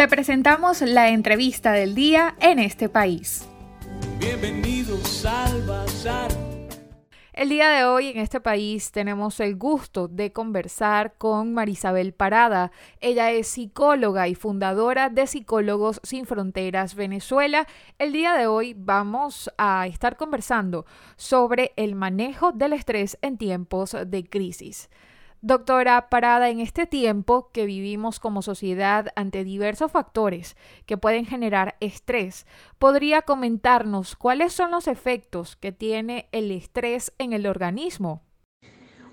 Te presentamos la entrevista del día en este país. Bienvenidos al Bazar. El día de hoy en este país tenemos el gusto de conversar con Marisabel Parada. Ella es psicóloga y fundadora de Psicólogos Sin Fronteras Venezuela. El día de hoy vamos a estar conversando sobre el manejo del estrés en tiempos de crisis. Doctora Parada, en este tiempo que vivimos como sociedad ante diversos factores que pueden generar estrés, ¿podría comentarnos cuáles son los efectos que tiene el estrés en el organismo?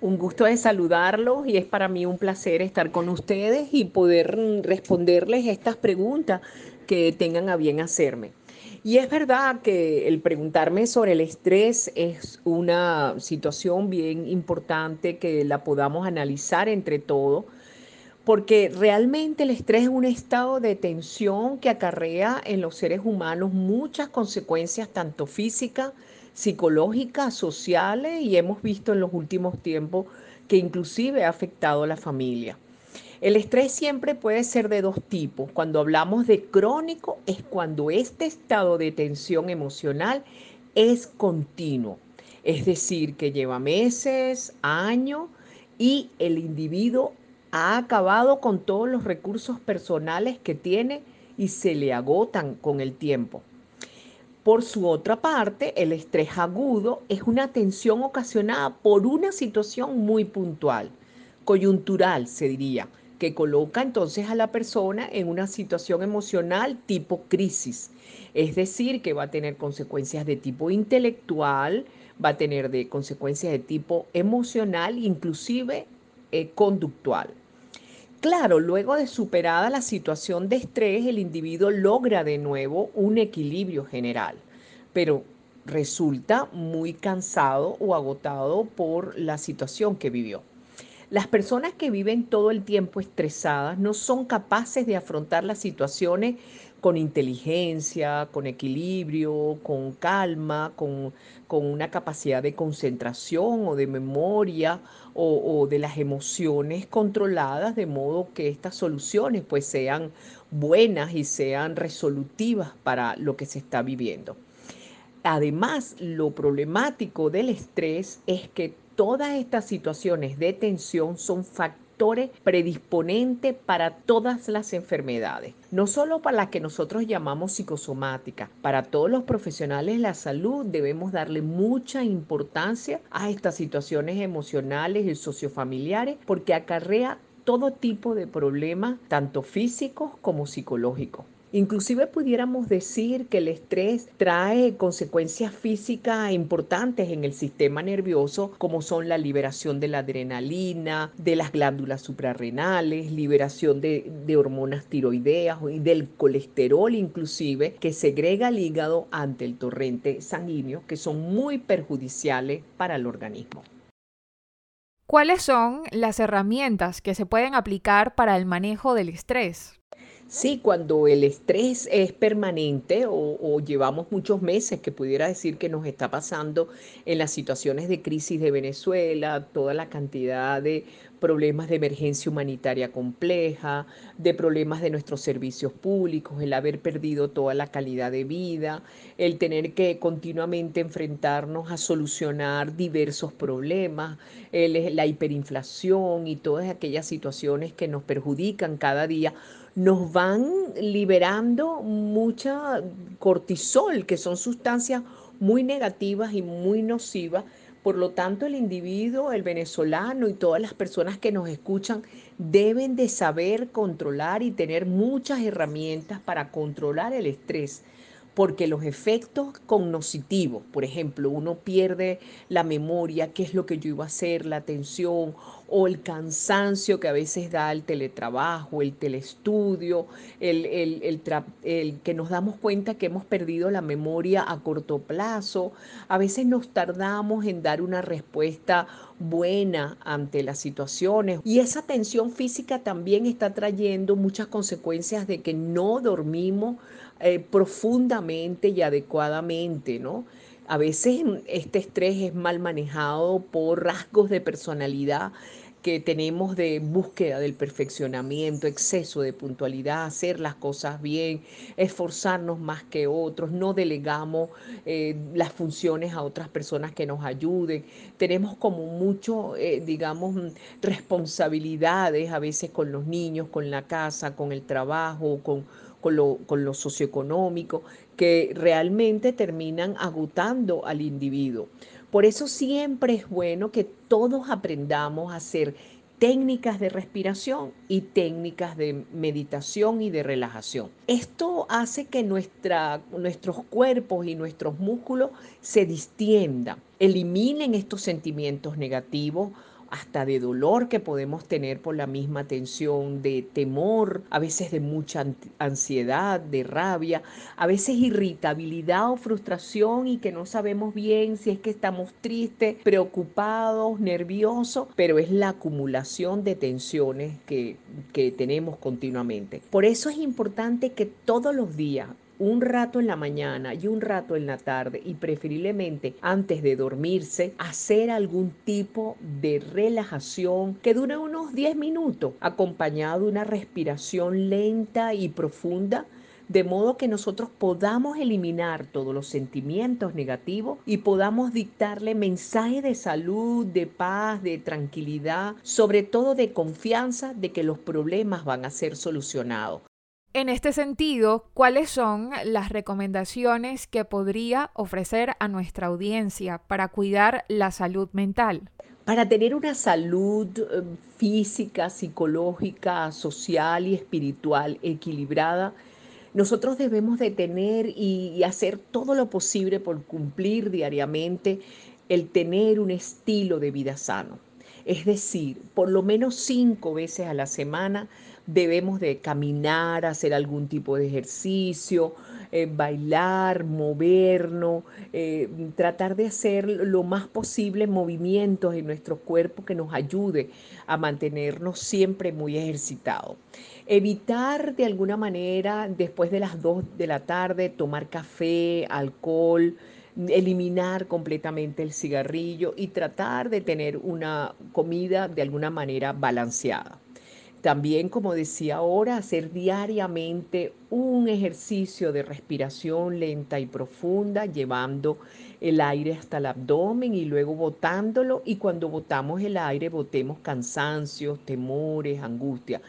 Un gusto de saludarlos y es para mí un placer estar con ustedes y poder responderles estas preguntas que tengan a bien hacerme. Y es verdad que el preguntarme sobre el estrés es una situación bien importante que la podamos analizar entre todos, porque realmente el estrés es un estado de tensión que acarrea en los seres humanos muchas consecuencias, tanto físicas, psicológicas, sociales, y hemos visto en los últimos tiempos que inclusive ha afectado a la familia. El estrés siempre puede ser de dos tipos. Cuando hablamos de crónico es cuando este estado de tensión emocional es continuo, es decir, que lleva meses, años y el individuo ha acabado con todos los recursos personales que tiene y se le agotan con el tiempo. Por su otra parte, el estrés agudo es una tensión ocasionada por una situación muy puntual, coyuntural se diría, que coloca entonces a la persona en una situación emocional tipo crisis. Es decir, que va a tener consecuencias de tipo intelectual, va a tener de consecuencias de tipo emocional, inclusive eh, conductual. Claro, luego de superada la situación de estrés, el individuo logra de nuevo un equilibrio general, pero resulta muy cansado o agotado por la situación que vivió. Las personas que viven todo el tiempo estresadas no son capaces de afrontar las situaciones con inteligencia, con equilibrio, con calma, con, una capacidad de concentración o de memoria o, o, de las emociones controladas, de modo que estas soluciones pues sean buenas y sean resolutivas para lo que se está viviendo. Además, lo problemático del estrés es que todas estas situaciones de tensión son factores predisponentes para todas las enfermedades, no solo para las que nosotros llamamos psicosomáticas, para todos los profesionales de la salud debemos darle mucha importancia a estas situaciones emocionales y sociofamiliares porque acarrea todo tipo de problemas, tanto físicos como psicológicos. Inclusive pudiéramos decir que el estrés trae consecuencias físicas importantes en el sistema nervioso, como son la liberación de la adrenalina, de las glándulas suprarrenales, liberación de, hormonas tiroideas y del colesterol inclusive, que segrega el hígado ante el torrente sanguíneo, que son muy perjudiciales para el organismo. ¿Cuáles son las herramientas que se pueden aplicar para el manejo del estrés? Sí, cuando el estrés es permanente o, llevamos muchos meses, que pudiera decir que nos está pasando en las situaciones de crisis de Venezuela, toda la cantidad de problemas de emergencia humanitaria compleja, de problemas de nuestros servicios públicos, el haber perdido toda la calidad de vida, el tener que continuamente enfrentarnos a solucionar diversos problemas, la hiperinflación y todas aquellas situaciones que nos perjudican cada día nos van liberando mucha cortisol, que son sustancias muy negativas y muy nocivas. Por lo tanto, el individuo, el venezolano y todas las personas que nos escuchan deben de saber controlar y tener muchas herramientas para controlar el estrés porque los efectos cognitivos, por ejemplo, uno pierde la memoria, qué es lo que yo iba a hacer, la atención o el cansancio que a veces da el teletrabajo, el telestudio, el, el, que nos damos cuenta que hemos perdido la memoria a corto plazo, a veces nos tardamos en dar una respuesta buena ante las situaciones. Y esa tensión física también está trayendo muchas consecuencias de que no dormimos eh, profundamente y adecuadamente, ¿no? A veces este estrés es mal manejado por rasgos de personalidad que tenemos de búsqueda del perfeccionamiento, exceso de puntualidad, hacer las cosas bien, esforzarnos más que otros, no delegamos eh, las funciones a otras personas que nos ayuden. Tenemos como mucho, eh, digamos, responsabilidades a veces con los niños, con la casa, con el trabajo, con, con lo, con lo socioeconómico, que realmente terminan agotando al individuo. Por eso siempre es bueno que todos aprendamos a hacer técnicas de respiración y técnicas de meditación y de relajación. Esto hace que nuestra, nuestros cuerpos y nuestros músculos se distiendan, eliminen estos sentimientos negativos, hasta de dolor que podemos tener por la misma tensión, de temor, a veces de mucha ansiedad, de rabia, a veces irritabilidad o frustración y que no sabemos bien si es que estamos tristes, preocupados, nerviosos, pero es la acumulación de tensiones que, que tenemos continuamente. Por eso es importante que todos los días un rato en la mañana y un rato en la tarde y preferiblemente antes de dormirse, hacer algún tipo de relajación que dure unos 10 minutos, acompañado de una respiración lenta y profunda de modo que nosotros podamos eliminar todos los sentimientos negativos y podamos dictarle mensajes de salud, de paz, de tranquilidad, sobre todo de confianza de que los problemas van a ser solucionados. En este sentido, ¿cuáles son las recomendaciones que podría ofrecer a nuestra audiencia para cuidar la salud mental? Para tener una salud eh, física, psicológica, social y espiritual equilibrada, nosotros debemos de tener y hacer todo lo posible por cumplir diariamente el tener un estilo de vida sano. Es decir, por lo menos cinco veces a la semana debemos de caminar, hacer algún tipo de ejercicio, eh, bailar, movernos, eh, tratar de hacer lo más posible movimientos en nuestro cuerpo que nos ayude a mantenernos siempre muy ejercitados. Evitar de alguna manera después de las 2 de la tarde tomar café, alcohol, eliminar completamente el cigarrillo y tratar de tener una comida de alguna manera balanceada. También, como decía ahora, hacer diariamente un ejercicio de respiración lenta y profunda, llevando el aire hasta el abdomen y luego botándolo. Y cuando botamos el aire, botemos cansancios, temores, angustia.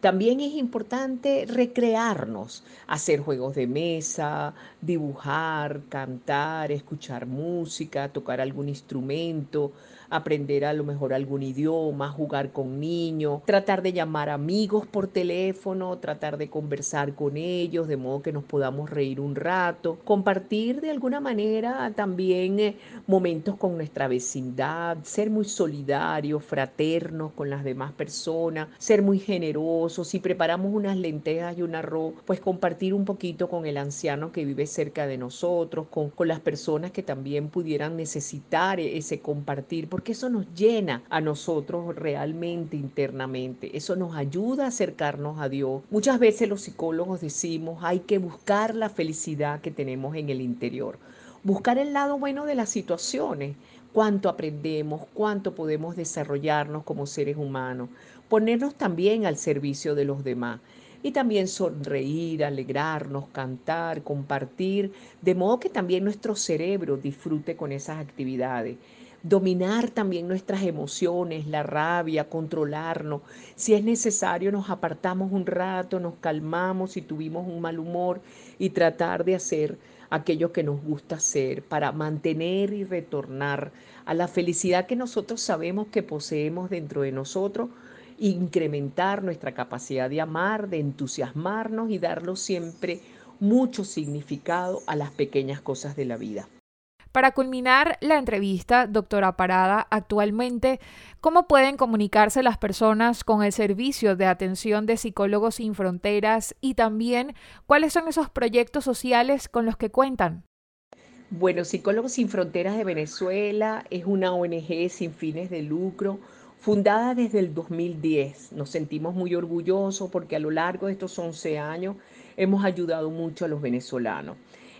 También es importante recrearnos, hacer juegos de mesa, dibujar, cantar, escuchar música, tocar algún instrumento, aprender a lo mejor algún idioma, jugar con niños, tratar de llamar amigos por teléfono, tratar de conversar con ellos, de modo que nos podamos reír un rato, compartir de alguna manera también eh, momentos con nuestra vecindad, ser muy solidarios, fraternos con las demás personas, ser muy generosos. Si preparamos unas lentejas y un arroz, pues compartir un poquito con el anciano que vive cerca de nosotros, con, con las personas que también pudieran necesitar ese compartir porque eso nos llena a nosotros realmente internamente, eso nos ayuda a acercarnos a Dios. Muchas veces los psicólogos decimos, hay que buscar la felicidad que tenemos en el interior, buscar el lado bueno de las situaciones, cuánto aprendemos, cuánto podemos desarrollarnos como seres humanos, ponernos también al servicio de los demás. Y también sonreír, alegrarnos, cantar, compartir, de modo que también nuestro cerebro disfrute con esas actividades dominar también nuestras emociones, la rabia, controlarnos. Si es necesario, nos apartamos un rato, nos calmamos si tuvimos un mal humor y tratar de hacer aquello que nos gusta hacer para mantener y retornar a la felicidad que nosotros sabemos que poseemos dentro de nosotros, incrementar nuestra capacidad de amar, de entusiasmarnos y darlo siempre mucho significado a las pequeñas cosas de la vida. Para culminar la entrevista, doctora Parada, actualmente, ¿cómo pueden comunicarse las personas con el servicio de atención de psicólogos sin fronteras y también cuáles son esos proyectos sociales con los que cuentan? Bueno, Psicólogos sin Fronteras de Venezuela es una ONG sin fines de lucro fundada desde el 2010. Nos sentimos muy orgullosos porque a lo largo de estos 11 años hemos ayudado mucho a los venezolanos.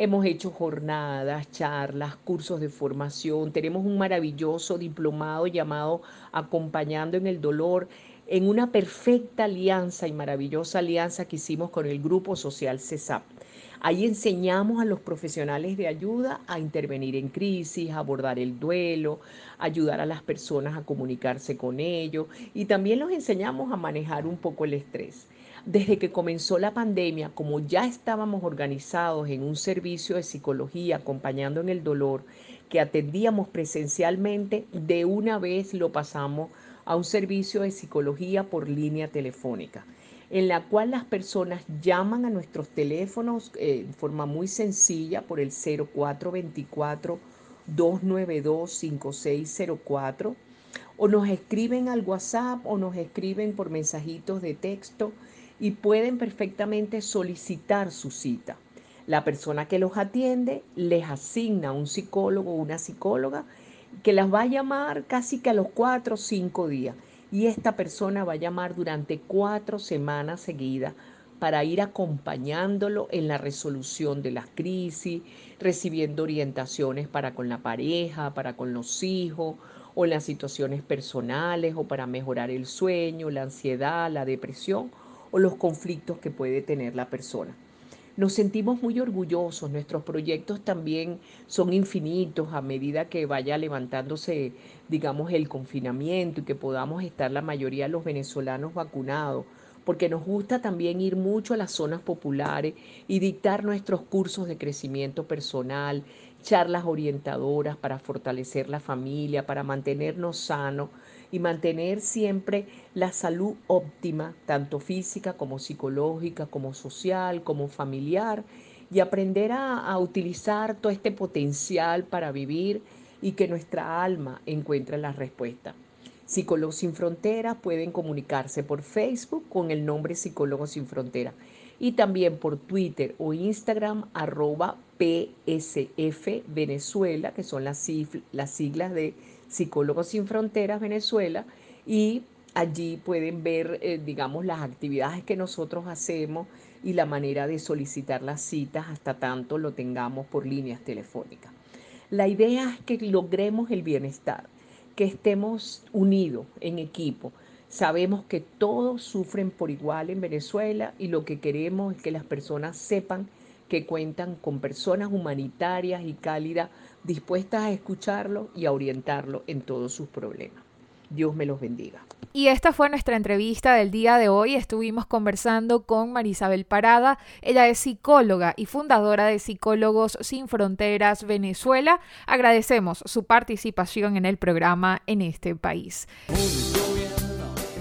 Hemos hecho jornadas, charlas, cursos de formación. Tenemos un maravilloso diplomado llamado Acompañando en el Dolor, en una perfecta alianza y maravillosa alianza que hicimos con el Grupo Social CESAP. Ahí enseñamos a los profesionales de ayuda a intervenir en crisis, a abordar el duelo, ayudar a las personas a comunicarse con ellos y también los enseñamos a manejar un poco el estrés. Desde que comenzó la pandemia, como ya estábamos organizados en un servicio de psicología acompañando en el dolor que atendíamos presencialmente, de una vez lo pasamos a un servicio de psicología por línea telefónica en la cual las personas llaman a nuestros teléfonos eh, en forma muy sencilla por el 0424 292 5604 o nos escriben al WhatsApp o nos escriben por mensajitos de texto y pueden perfectamente solicitar su cita. La persona que los atiende les asigna un psicólogo o una psicóloga que las va a llamar casi que a los cuatro o cinco días y esta persona va a llamar durante cuatro semanas seguidas para ir acompañándolo en la resolución de las crisis, recibiendo orientaciones para con la pareja, para con los hijos, o en las situaciones personales, o para mejorar el sueño, la ansiedad, la depresión, o los conflictos que puede tener la persona. Nos sentimos muy orgullosos, nuestros proyectos también son infinitos a medida que vaya levantándose, digamos, el confinamiento y que podamos estar la mayoría de los venezolanos vacunados, porque nos gusta también ir mucho a las zonas populares y dictar nuestros cursos de crecimiento personal, charlas orientadoras para fortalecer la familia, para mantenernos sanos y mantener siempre la salud óptima, tanto física como psicológica, como social, como familiar, y aprender a, utilizar todo este potencial para vivir y que nuestra alma encuentre la respuesta. Psicólogos sin Fronteras pueden comunicarse por Facebook con el nombre Psicólogos sin Fronteras y también por Twitter o Instagram arroba PSF Venezuela, que son las, las siglas de Psicólogos Sin Fronteras Venezuela y allí pueden ver, eh, digamos, las actividades que nosotros hacemos y la manera de solicitar las citas hasta tanto lo tengamos por líneas telefónicas. La idea es que logremos el bienestar, que estemos unidos en equipo. Sabemos que todos sufren por igual en Venezuela y lo que queremos es que las personas sepan que cuentan con personas humanitarias y cálidas dispuestas a escucharlo y a orientarlo en todos sus problemas. Dios me los bendiga. Y esta fue nuestra entrevista del día de hoy. Estuvimos conversando con Marisabel Parada. Ella es psicóloga y fundadora de Psicólogos Sin Fronteras Venezuela. Agradecemos su participación en el programa en este país.